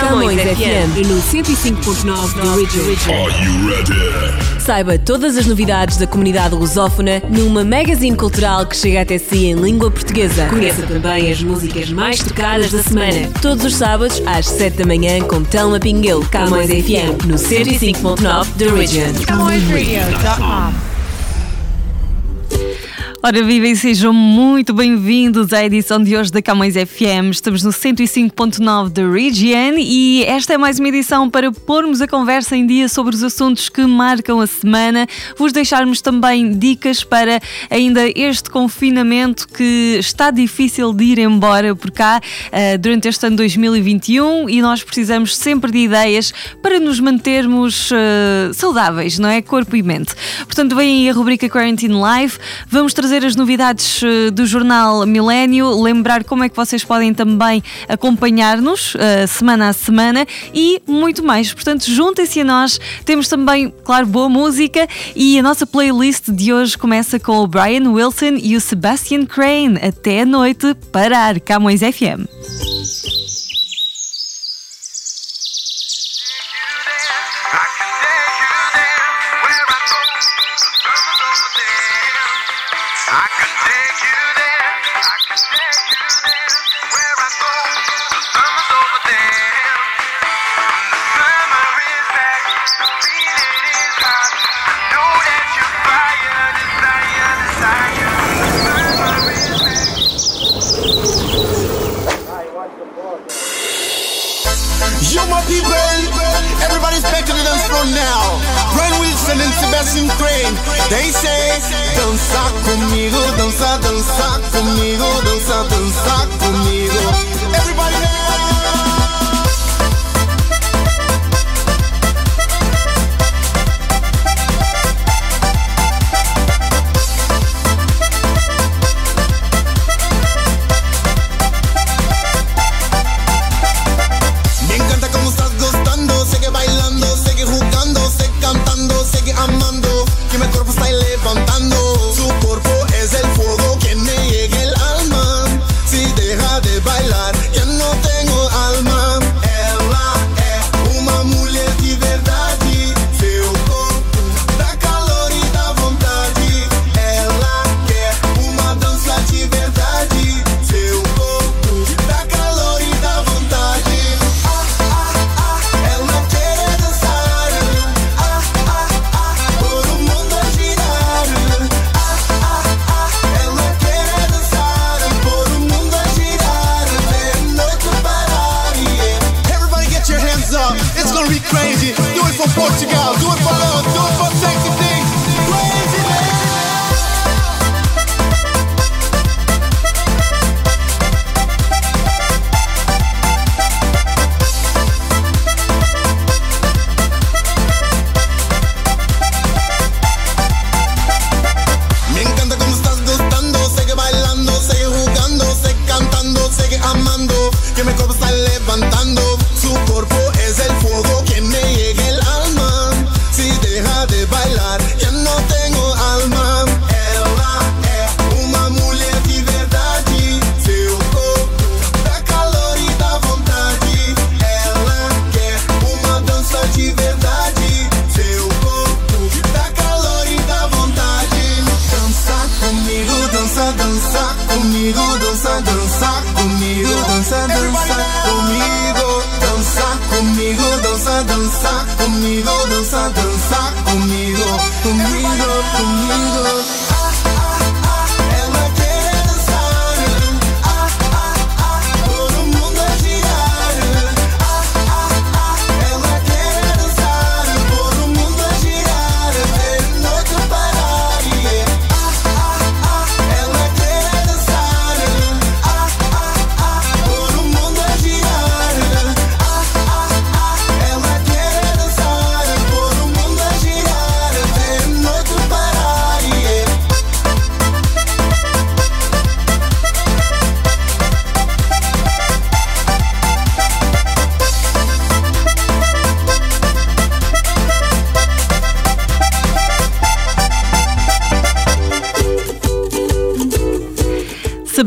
Camões FM e no 105.9 da Original. Are you ready? Saiba todas as novidades da comunidade lusófona numa magazine cultural que chega até si em língua portuguesa. Conheça também as músicas mais tocadas da semana. Todos os sábados às 7 da manhã com Telma Pinguel, Camões FM, no 105.9 da Original. CamõesRadio.com Ora, viva e sejam muito bem-vindos à edição de hoje da Camões FM. Estamos no 105.9 da Region e esta é mais uma edição para pormos a conversa em dia sobre os assuntos que marcam a semana, vos deixarmos também dicas para ainda este confinamento que está difícil de ir embora por cá uh, durante este ano 2021 e nós precisamos sempre de ideias para nos mantermos uh, saudáveis, não é? Corpo e mente. Portanto, vem aí a rubrica Quarantine Live. Vamos trazer trazer as novidades eh, do jornal Milênio, lembrar como é que vocês podem também acompanhar-nos uh, semana a semana e muito mais. Portanto, juntem-se a nós. Temos também, claro, boa música e a nossa playlist de hoje começa com o Brian Wilson e o Sebastian Crane. Até a noite, parar Camões FM. Wilson and Sebastian Crane. They say,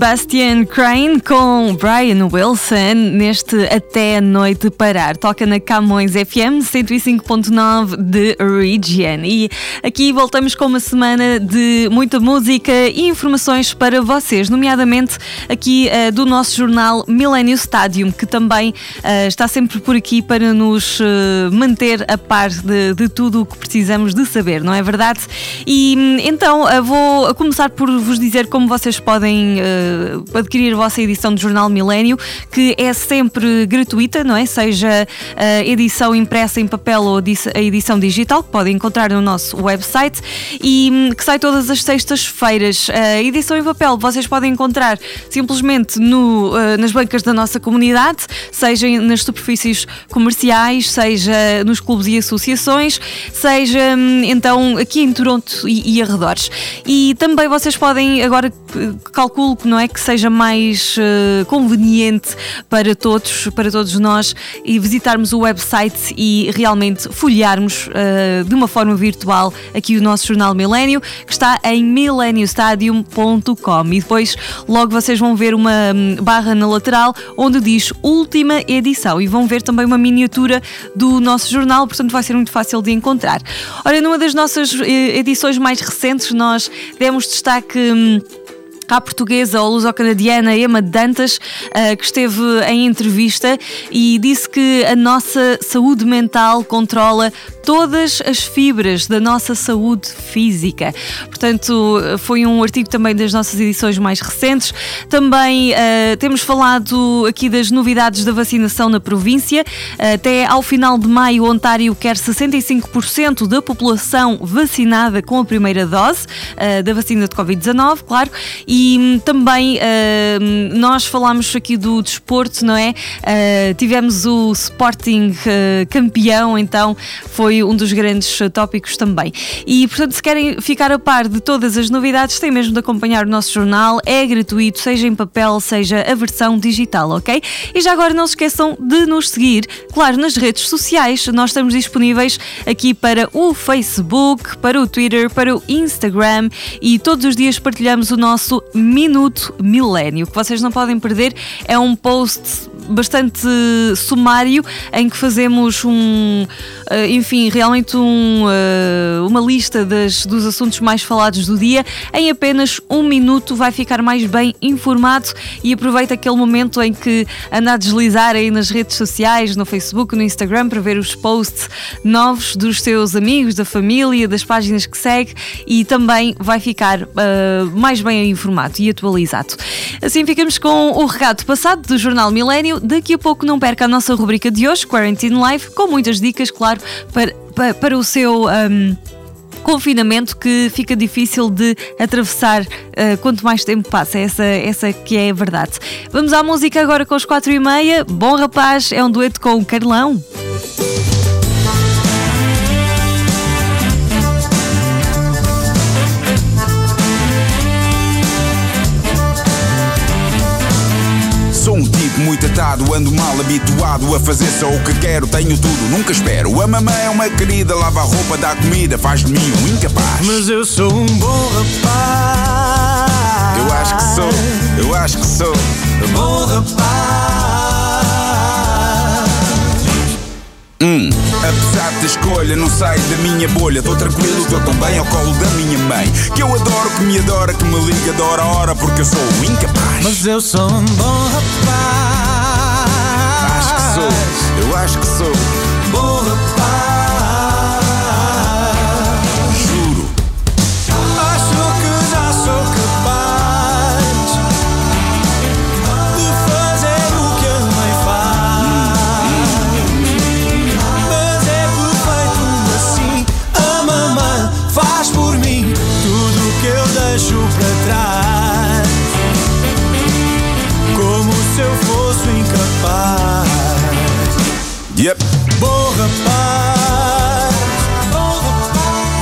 Sebastian Crane com Brian Wilson neste Até a Noite Parar. Toca na Camões FM 105.9 de Region. E aqui voltamos com uma semana de muita música e informações para vocês, nomeadamente aqui uh, do nosso jornal Millennium Stadium, que também uh, está sempre por aqui para nos uh, manter a par de, de tudo o que precisamos de saber, não é verdade? E hum, então vou começar por vos dizer como vocês podem adquirir a vossa edição do Jornal Milênio, que é sempre gratuita, não é? Seja a edição impressa em papel ou a edição digital, que podem encontrar no nosso website e um, que sai todas as sextas-feiras. A edição em papel vocês podem encontrar simplesmente no, uh, nas bancas da nossa comunidade, seja nas superfícies comerciais, seja nos clubes e associações, seja um, então aqui em Toronto e, e arredores. E também vocês podem agora calculo que não é que seja mais uh, conveniente para todos, para todos nós e visitarmos o website e realmente folhearmos uh, de uma forma virtual aqui o nosso jornal Milênio, que está em mileniostadium.com e depois logo vocês vão ver uma um, barra na lateral onde diz última edição e vão ver também uma miniatura do nosso jornal, portanto vai ser muito fácil de encontrar. Ora, numa das nossas eh, edições mais recentes nós demos destaque hum, à portuguesa ou luso-canadiana Emma Dantas, eh, que esteve em entrevista e disse que a nossa saúde mental controla todas as fibras da nossa saúde física. Portanto, foi um artigo também das nossas edições mais recentes. Também uh, temos falado aqui das novidades da vacinação na província. Até ao final de maio, Ontário quer 65% da população vacinada com a primeira dose da vacina de Covid-19, claro. E um, também uh, nós falámos aqui do desporto, não é? tivemos o Sporting campeão, então foi um dos grandes eh, tópicos também. E, portanto, se querem ficar a par de todas as novidades, têm mesmo de acompanhar o nosso jornal. É gratuito, seja em papel, seja a versão digital, ok? E já agora não se esqueçam de nos seguir, claro, nas redes sociais. Nós estamos disponíveis aqui para o Facebook, para o Twitter, para o Instagram e todos os dias partilhamos o nosso Minuto Milênio. Que vocês não podem perder é um post bastante sumário em que fazemos um, eh, enfim, realmente um, eh, uma lista das, dos assuntos mais falados do dia. Em apenas um minuto vai ficar mais bem informado e aproveita aquele momento em que anda a deslizar aí nas redes sociais, no Facebook, no Instagram, para ver os posts novos dos seus amigos, da família, das páginas que segue e também vai ficar uh, mais bem informado e atualizado. Assim ficamos com o recado passado do Jornal Milênio Daqui a pouco não perca a nossa rubrica de hoje, Quarantine Life, com muitas dicas, claro, para, para, para o seu. Um, confinamento que fica difícil de atravessar uh, quanto mais tempo passa, essa, essa que é a verdade. Vamos à música agora com os quatro e meia. Bom rapaz, é um dueto com o Carlão. Muito atado, ando mal habituado a fazer só o que quero, tenho tudo, nunca espero. A mamãe é uma querida, lava a roupa, dá comida, faz de mim um incapaz. Mas eu sou um bom rapaz. Eu acho que sou, eu acho que sou. Bom rapaz. Hum. Apesar da escolha, não saio da minha bolha. Tô tranquilo, tô tão bem ao colo da minha mãe. Que eu adoro, que me adora, que me liga de hora a hora, porque eu sou incapaz. Mas eu sou um bom rapaz. Acho que sou, eu acho que sou. Bom rapaz. Yep. Bom rapaz. Bom rapaz.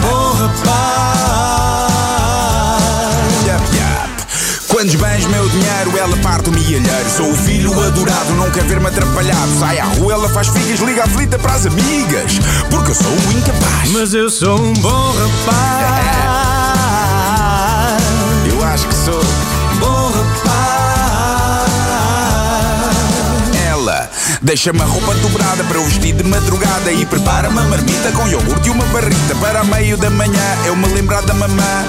Bom rapaz. Yep, yep. Quantos bens, meu dinheiro, ela parte o milheiro. Sou o filho adorado, não quer ver-me atrapalhado. Sai à rua, ela faz figas, liga a flita para as amigas. Porque eu sou um incapaz. Mas eu sou um bom rapaz acha que sou? Bom rapaz. Ela deixa-me a roupa dobrada para eu vestir de madrugada e prepara uma marmita com iogurte e uma barrita para meio da manhã eu me lembrar da mamã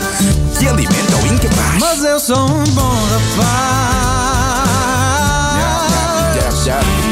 que alimenta o incapaz. Mas eu sou um bom rapaz. Yeah, yeah, yeah,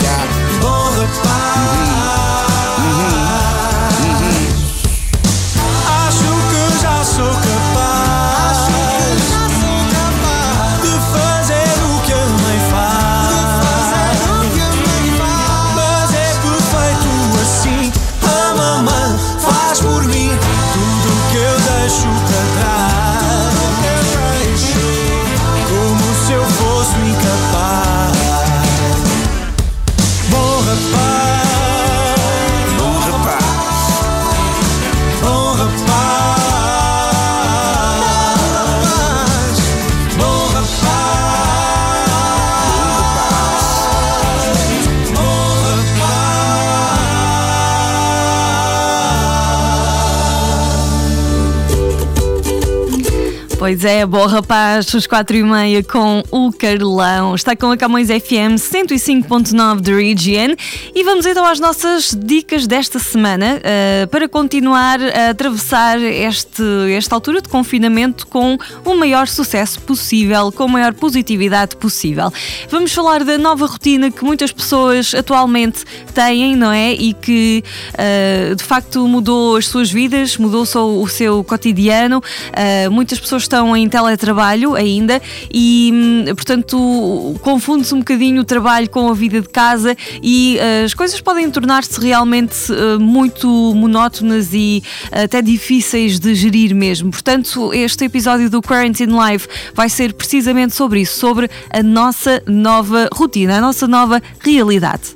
Pois é, bom rapaz, os quatro e meia com o Carlão. Está com a Camões FM 105.9 de Region e vamos então às nossas dicas desta semana eh, para continuar a atravessar este, esta altura de confinamento com o maior sucesso possível, com a maior positividade possível. Vamos falar da nova rotina que muitas pessoas atualmente têm, não é? E que eh, de facto mudou as suas vidas, mudou só o seu cotidiano. Eh, muitas pessoas estão em teletrabalho ainda e, hum, portanto, confunde-se um bocadinho o trabalho com a vida de casa e eh, as coisas podem tornar-se realmente eh, muito monótonas e até difíceis de gerir mesmo. Portanto, este episódio do Quarantine Live vai ser precisamente sobre isso, sobre a nossa nova rotina, a nossa nova realidade.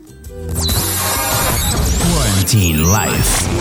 Quarantine Life.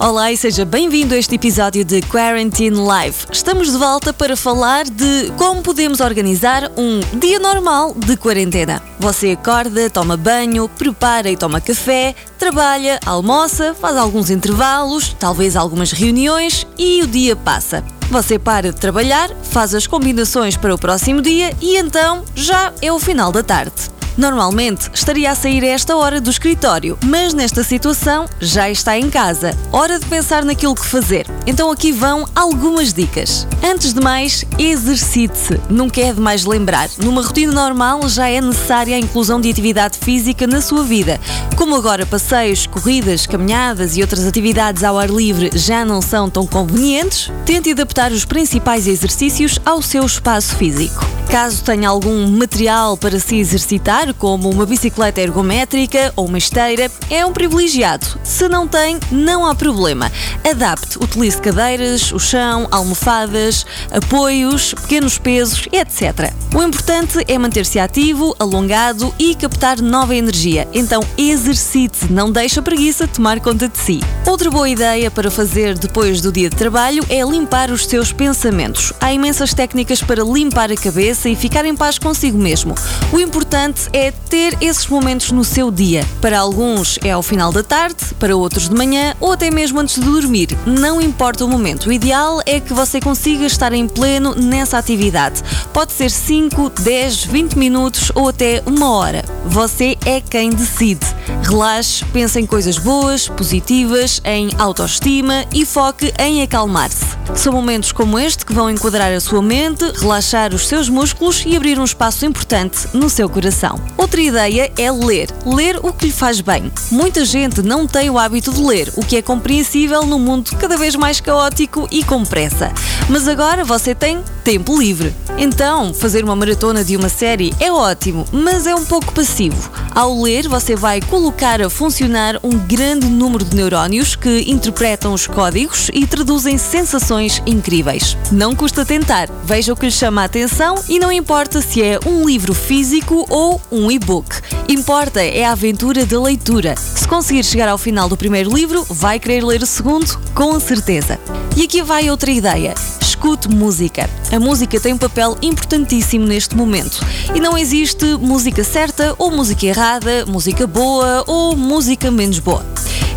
Olá e seja bem-vindo a este episódio de Quarantine Live. Estamos de volta para falar de como podemos organizar um dia normal de quarentena. Você acorda, toma banho, prepara e toma café, trabalha, almoça, faz alguns intervalos, talvez algumas reuniões e o dia passa. Você para de trabalhar, faz as combinações para o próximo dia e então já é o final da tarde. Normalmente estaria a sair a esta hora do escritório, mas nesta situação já está em casa. Hora de pensar naquilo que fazer. Então aqui vão algumas dicas. Antes de mais, exercite-se. Nunca é demais lembrar. Numa rotina normal já é necessária a inclusão de atividade física na sua vida. Como agora passeios, corridas, caminhadas e outras atividades ao ar livre já não são tão convenientes, tente adaptar os principais exercícios ao seu espaço físico. Caso tenha algum material para se exercitar, como uma bicicleta ergométrica ou uma esteira, é um privilegiado. Se não tem, não há problema. Adapte, utilize cadeiras, o chão, almofadas, apoios, pequenos pesos, etc. O importante é manter-se ativo, alongado e captar nova energia. Então exercite, não deixe a preguiça tomar conta de si. Outra boa ideia para fazer depois do dia de trabalho é limpar os seus pensamentos. Há imensas técnicas para limpar a cabeça e ficar em paz consigo mesmo. O importante é ter esses momentos no seu dia. Para alguns é ao final da tarde, para outros de manhã ou até mesmo antes de dormir. Não importa o momento. O ideal é que você consiga estar em pleno nessa atividade. Pode ser 5, 10, 20 minutos ou até uma hora. Você é quem decide. Relaxe, pense em coisas boas, positivas, em autoestima e foque em acalmar-se. São momentos como este que vão enquadrar a sua mente, relaxar os seus músculos e abrir um espaço importante no seu coração. Outra ideia é ler. Ler o que lhe faz bem. Muita gente não tem o hábito de ler, o que é compreensível num mundo cada vez mais caótico e com pressa. Mas agora você tem tempo livre. Então, fazer uma maratona de uma série é ótimo, mas é um pouco passivo. Ao ler, você vai colocar a funcionar um grande número de neurónios que interpretam os códigos e traduzem sensações incríveis. Não custa tentar, veja o que lhe chama a atenção e não importa se é um livro físico ou um e-book. Importa é a aventura da leitura. Se conseguir chegar ao final do primeiro livro, vai querer ler o segundo, com certeza. E aqui vai outra ideia. Escute música. A música tem um papel importantíssimo neste momento. E não existe música certa ou música errada, música boa ou música menos boa.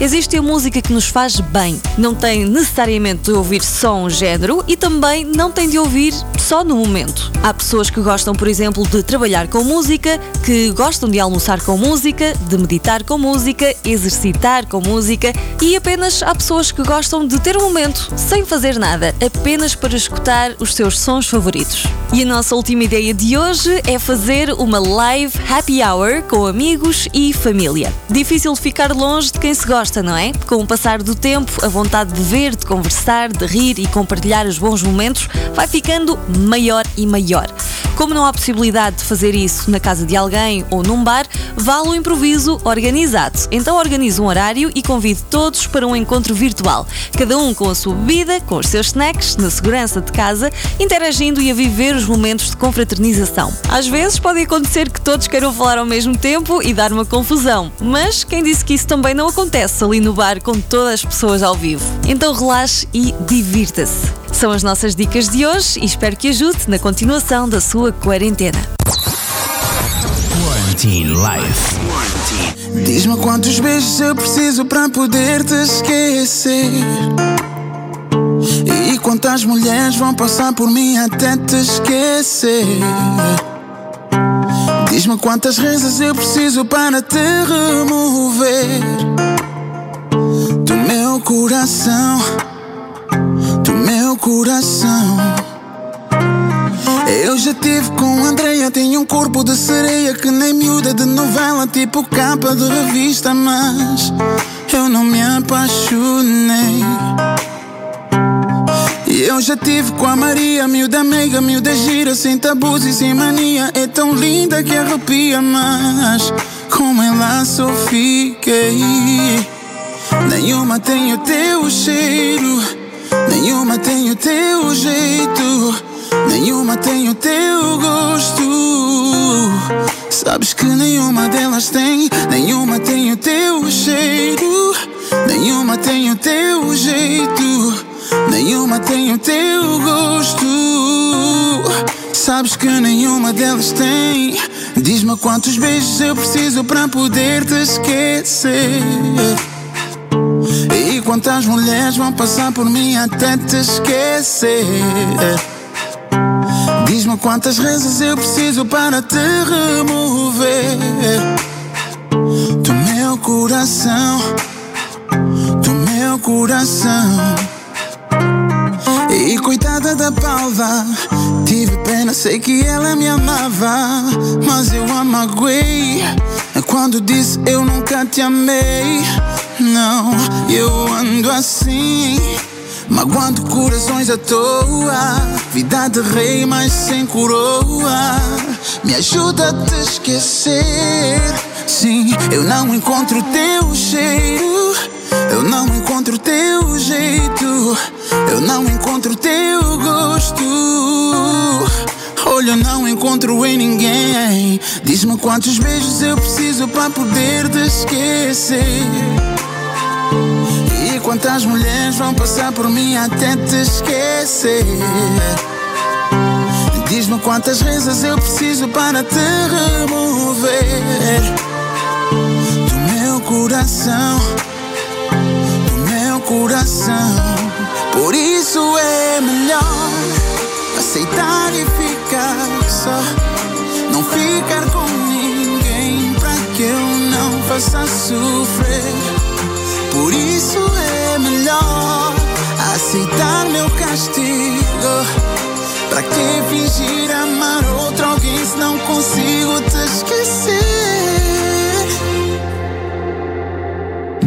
Existe a música que nos faz bem. Não tem necessariamente de ouvir só um género e também não tem de ouvir só no momento. Há pessoas que gostam, por exemplo, de trabalhar com música, que gostam de almoçar com música, de meditar com música, exercitar com música e apenas há pessoas que gostam de ter um momento sem fazer nada, apenas para escutar os seus sons favoritos. E a nossa última ideia de hoje é fazer uma live happy hour com amigos e família. Difícil ficar longe de quem se gosta, não é? Com o passar do tempo, a vontade de ver, de conversar, de rir e compartilhar os bons momentos vai ficando maior e maior. Como não há possibilidade de fazer isso na casa de alguém ou num bar, vale o improviso organizado. Então organize um horário e convide todos para um encontro virtual, cada um com a sua bebida, com os seus snacks, na segurança de casa, interagindo e a viver os momentos de confraternização. Às vezes pode acontecer que todos queiram falar ao mesmo tempo e dar uma confusão, mas quem disse que isso também não acontece ali no bar com todas as pessoas ao vivo? Então relaxe e divirta-se. São as nossas dicas de hoje e espero que ajude na continuação da sua quarentena. Quarantine Life. Diz-me quantos beijos eu preciso para poder te esquecer. Quantas mulheres vão passar por mim até te esquecer. Diz-me quantas rezas eu preciso para te remover do meu coração, do meu coração. Eu já tive com Andreia, tem um corpo de sereia que nem miúda de novela, tipo capa de revista, mas eu não me apaixonei. Eu já tive com a Maria, miúda meiga, miúda gira, sem tabus e sem mania. É tão linda que arrepia, mas com ela só fiquei. Nenhuma tem o teu cheiro, nenhuma tem o teu jeito, nenhuma tem o teu gosto. Sabes que nenhuma delas tem, nenhuma tem o teu cheiro, nenhuma tem o teu jeito. Nenhuma tem o teu gosto. Sabes que nenhuma delas tem. Diz-me quantos beijos eu preciso para poder te esquecer. E quantas mulheres vão passar por mim até te esquecer. Diz-me quantas rezas eu preciso para te remover do meu coração, do meu coração. Da palva, tive pena, sei que ela me amava, mas eu a magoei. Quando disse eu nunca te amei, não, eu ando assim. Magoando corações à toa, vida de rei, mas sem coroa. Me ajuda a te esquecer. Sim, eu não encontro teu cheiro. Eu não encontro teu jeito. Eu não encontro teu gosto. Olha, não encontro em ninguém. Diz-me quantos beijos eu preciso para poder te esquecer. E quantas mulheres vão passar por mim até te esquecer. Diz-me quantas rezas eu preciso para te remover do meu coração, do meu coração. Por isso é melhor aceitar e ficar só, não ficar com ninguém para que eu não faça sofrer. Por isso é melhor aceitar meu castigo. Pra que fingir amar outro alguém se não consigo te esquecer?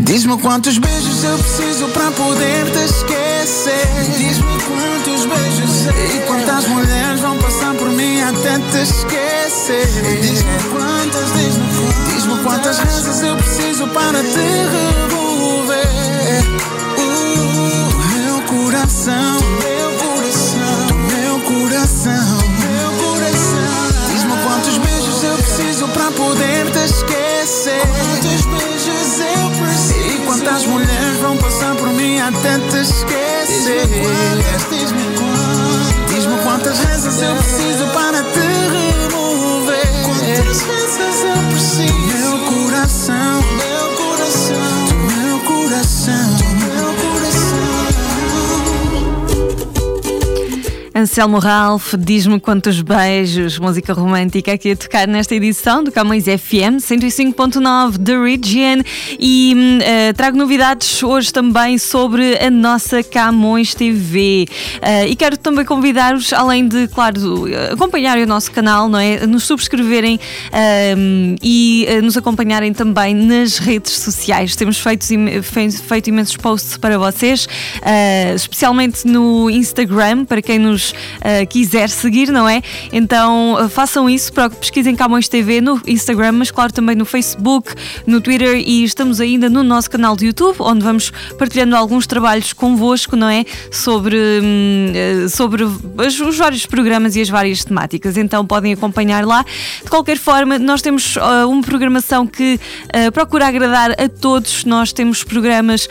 Diz-me quantos beijos eu preciso pra poder te esquecer. Diz-me quantos beijos. E quantas mulheres vão passar por mim até te esquecer. Diz-me quantas, diz-me quantas. Diz-me quantas vezes eu preciso para te revolver. Uh, meu coração, meu coração, meu coração. Pra poder te esquecer. Quantos beijos eu preciso. E quantas mulheres vão passar por mim até te esquecer. Diz-me quantas, diz-me quantas vezes eu preciso para te Anselmo Ralph, diz-me quantos beijos, música romântica aqui a tocar nesta edição do Camões FM 105.9 The Region e uh, trago novidades hoje também sobre a nossa Camões TV uh, e quero também convidar-vos, além de, claro, acompanharem o nosso canal, não é? Nos subscreverem uh, e nos acompanharem também nas redes sociais. Temos feito, feito imensos posts para vocês, especialmente no Instagram, para quem nos uh, quiser seguir, não é? Então uh, façam isso, pesquisem Camões TV no Instagram, mas claro também no Facebook, no Twitter e estamos ainda no nosso canal de YouTube, onde vamos partilhando alguns trabalhos convosco, não é? Sobre, uh, sobre os vários programas e as várias temáticas. Então podem acompanhar lá. De qualquer forma, nós temos uma programação que procura agradar a todos. Nós temos programas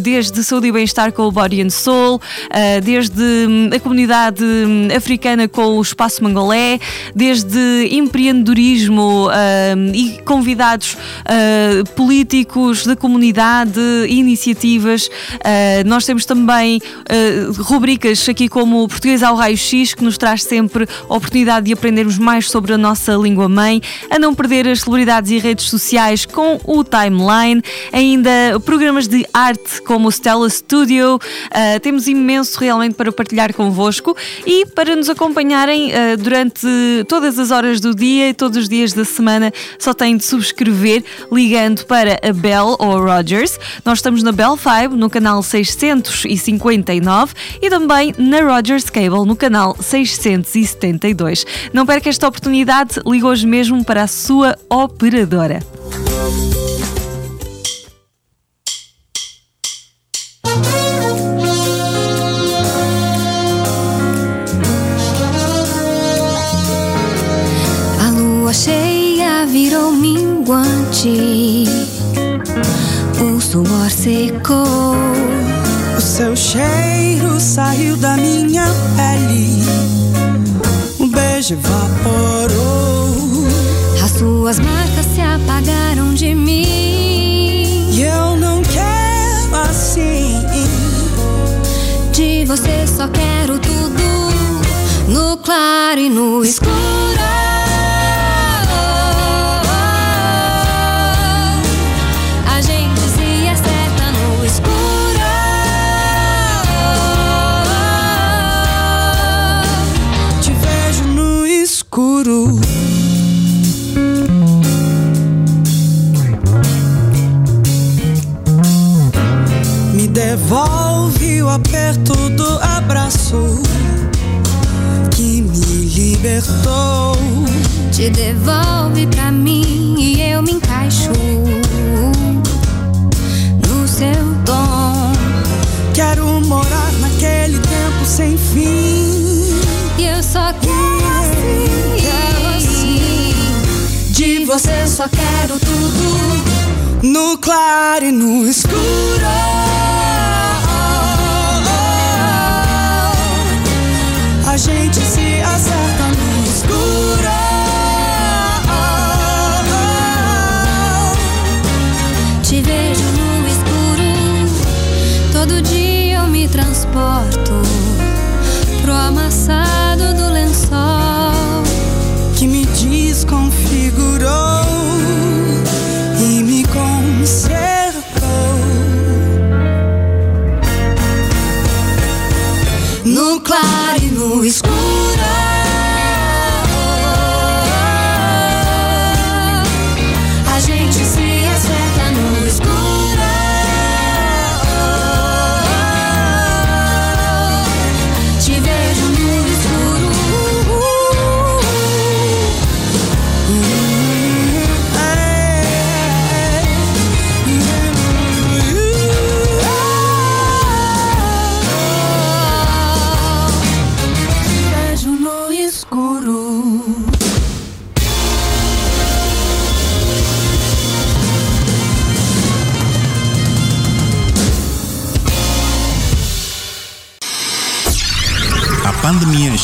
desde saúde e bem-estar com o Body and Soul, desde hum, a comunidade hum, africana com o Espaço Mangolé, desde empreendedorismo uh, e convidados uh, políticos da comunidade, iniciativas. Nós temos também rubricas aqui como o Português ao Raio X, que nos traz sempre a oportunidade de aprendermos mais sobre a nossa língua mãe, a não perder as celebridades e redes sociais com o Timeline, ainda programas de arte como o Stella Studio. temos imenso realmente para partilhar convosco e para nos acompanharem uh, durante todas as horas do dia e todos os dias da semana, só têm de subscrever ligando para a Bell ou a Rogers. Nós estamos na Bell 5 no canal 659 e também na Rogers Cable no canal 672. Não perca esta oportunidade, liga hoje mesmo para a sua operadora. O suor secou. O seu cheiro saiu da minha pele, o beijo evaporou. As suas marcas se apagaram de mim. E eu não quero assim. De você só quero tudo, no claro e no escuro.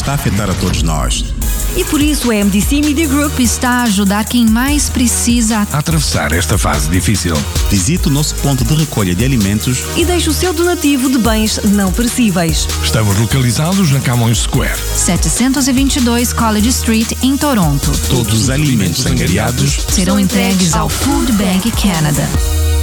Está a afetar a todos nós. E por isso a MDC Media Group está a ajudar quem mais precisa a atravessar esta fase difícil. Visite o nosso ponto de recolha de alimentos e deixe o seu donativo de bens não perecíveis. Estamos localizados na Camões Square, 722 College Street, em Toronto. Todos os alimentos angariados serão entregues ao Food Bank Canada.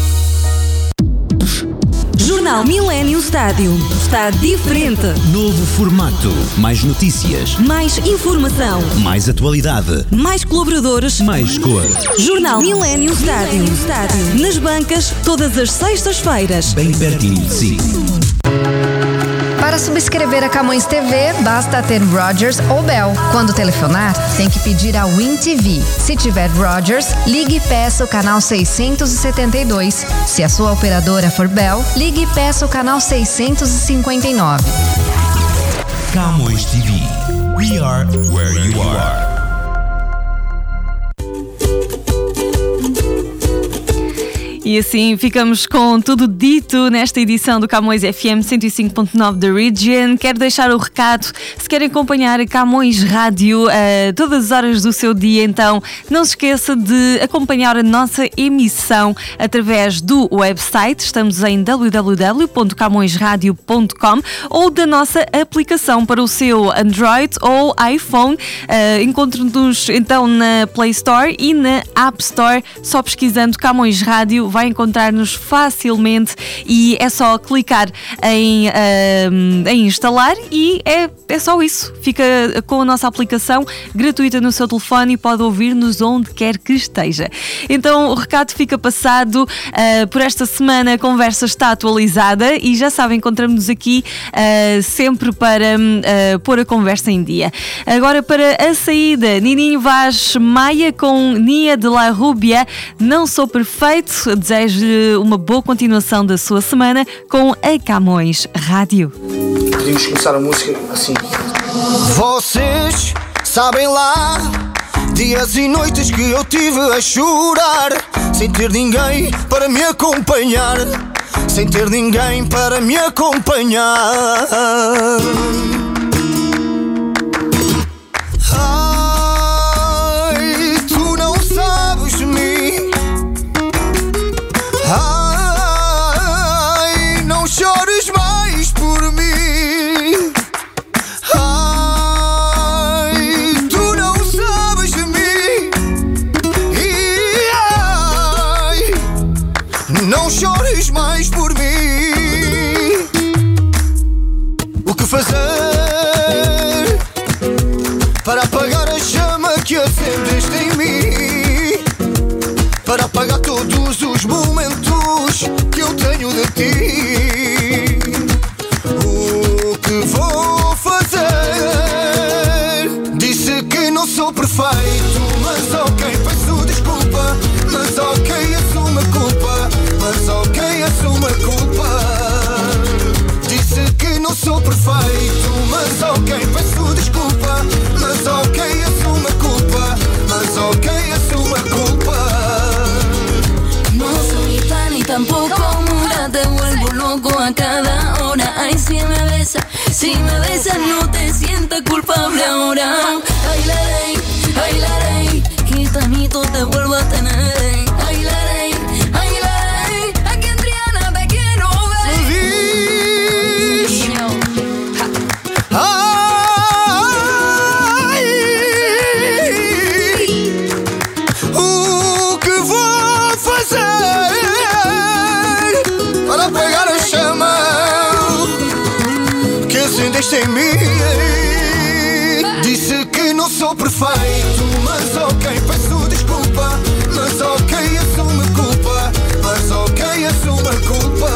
Jornal Millennium Stádio está diferente. Novo formato, mais notícias, mais informação, mais atualidade, mais colaboradores, mais cor. Jornal Millennium Stádio. Nas bancas, todas as sextas-feiras. Bem pertinho de si. Para subscrever a Camões TV, basta ter Rogers ou Bell. Quando telefonar, tem que pedir a Win TV. Se tiver Rogers, ligue e peça o canal 672. Se a sua operadora for Bell, ligue e peça o canal 659. Camões TV. We are where you are. E assim ficamos com tudo dito nesta edição do Camões FM 105.9 da Region. Quero deixar o recado, se querem acompanhar a Camões Rádio uh, todas as horas do seu dia, então não se esqueça de acompanhar a nossa emissão através do website. Estamos em www.camõesradio.com ou da nossa aplicação para o seu Android ou iPhone. Uh, Encontre-nos então na Play Store e na App Store, só pesquisando Camões Rádio vai encontrar-nos facilmente e é só clicar em, uh, em instalar e é, é só isso. Fica com a nossa aplicação gratuita no seu telefone e pode ouvir-nos onde quer que esteja. Então o recado fica passado. Uh, por esta semana a conversa está atualizada e já sabem, encontramos-nos aqui uh, sempre para uh, pôr a conversa em dia. Agora para a saída, Nininho Vaz Maia com Nia de la Rubia, Não Sou Perfeito, desejo-lhe uma boa continuação da sua semana com a Camões Rádio. Podíamos começar a música assim. Vocês sabem lá dias e noites que eu tive a chorar, sem ter ninguém para me acompanhar, sem ter ninguém para me acompanhar. Culpable ahora. Ay, la ley, ay, la ley, quitanito te vuelvo a tener. Perfeito, mas ok, peço desculpa. Mas ok, assumo a culpa. Mas ok, assumo a culpa.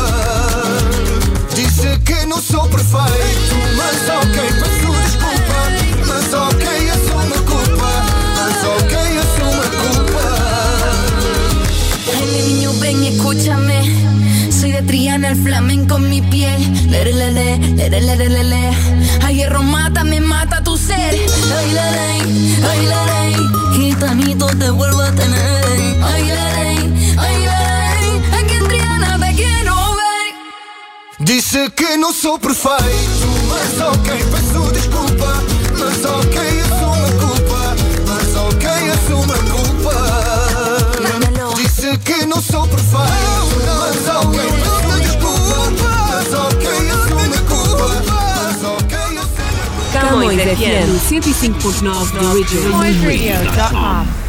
Disse que não sou perfeito, mas ok, peço desculpa. Mas ok, assumo a culpa. Mas ok, assumo a culpa. Mi niño, ven, escúchame. Soy de Triana, el flamenco en mi piel. Lere, lere, lere, lere, lere. Ay, hierro mata, me mata tu ser. Ay, necesitas te vuelvo a tener. Ay, ay, ay, ay, que te quiero ver. Dice que não sou perfeito, mas ok, peço desculpa, mas ok, assumo a culpa, mas ok, a culpa. Dice que não sou perfeito, mas ok, peço Camões FM 105.9 The. CamõesRadio.com